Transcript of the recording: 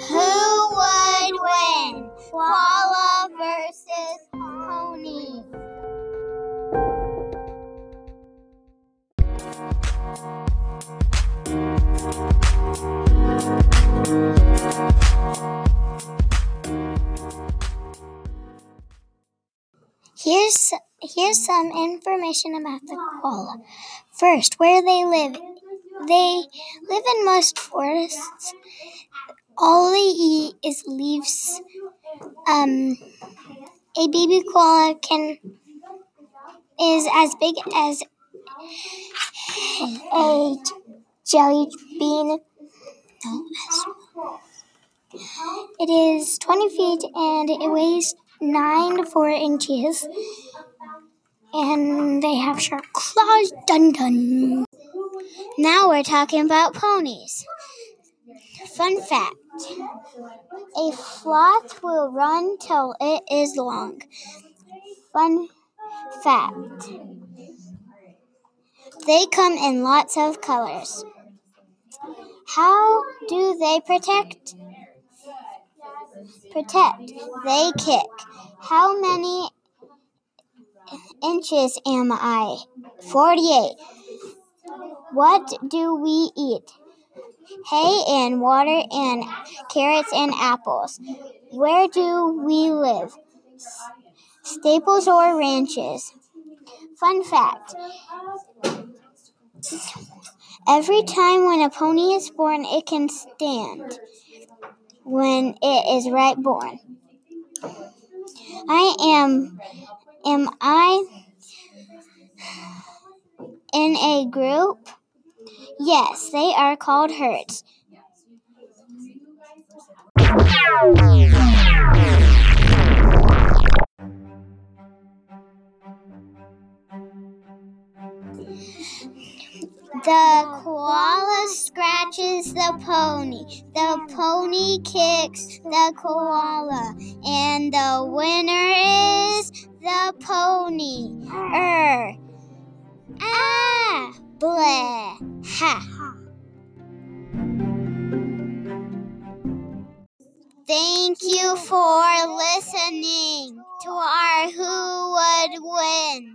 Who would win? Koala versus pony. Here's here's some information about the koala. First, where they live. They live in most forests all they eat is leaves. Um, a baby koala can is as big as a jelly bean. It is 20 feet and it weighs 9 to 4 inches. And they have sharp claws. Dun dun. Now we're talking about ponies. Fun fact a sloth will run till it is long. Fun fact they come in lots of colors. How do they protect? Protect. They kick. How many inches am I? 48. What do we eat? Hay and water and carrots and apples. Where do we live? Staples or ranches? Fun fact. Every time when a pony is born, it can stand when it is right born. I am am I in a group? Yes, they are called herds. The koala scratches the pony. The pony kicks the koala. And the winner is the pony. Er. Ah. Bleh. Ha. Thank you for listening to our Who Would Win.